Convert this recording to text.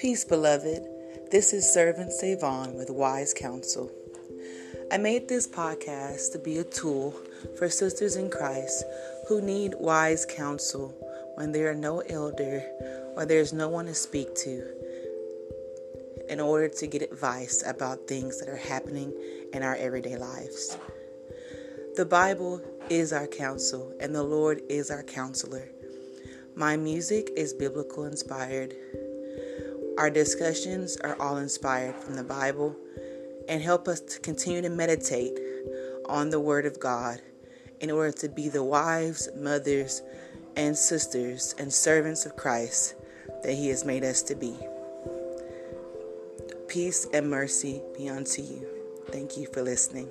Peace, beloved. This is Servant Savon with Wise Counsel. I made this podcast to be a tool for sisters in Christ who need wise counsel when there are no elder or there's no one to speak to in order to get advice about things that are happening in our everyday lives. The Bible is our counsel, and the Lord is our counselor. My music is biblical inspired. Our discussions are all inspired from the Bible and help us to continue to meditate on the Word of God in order to be the wives, mothers, and sisters and servants of Christ that He has made us to be. Peace and mercy be unto you. Thank you for listening.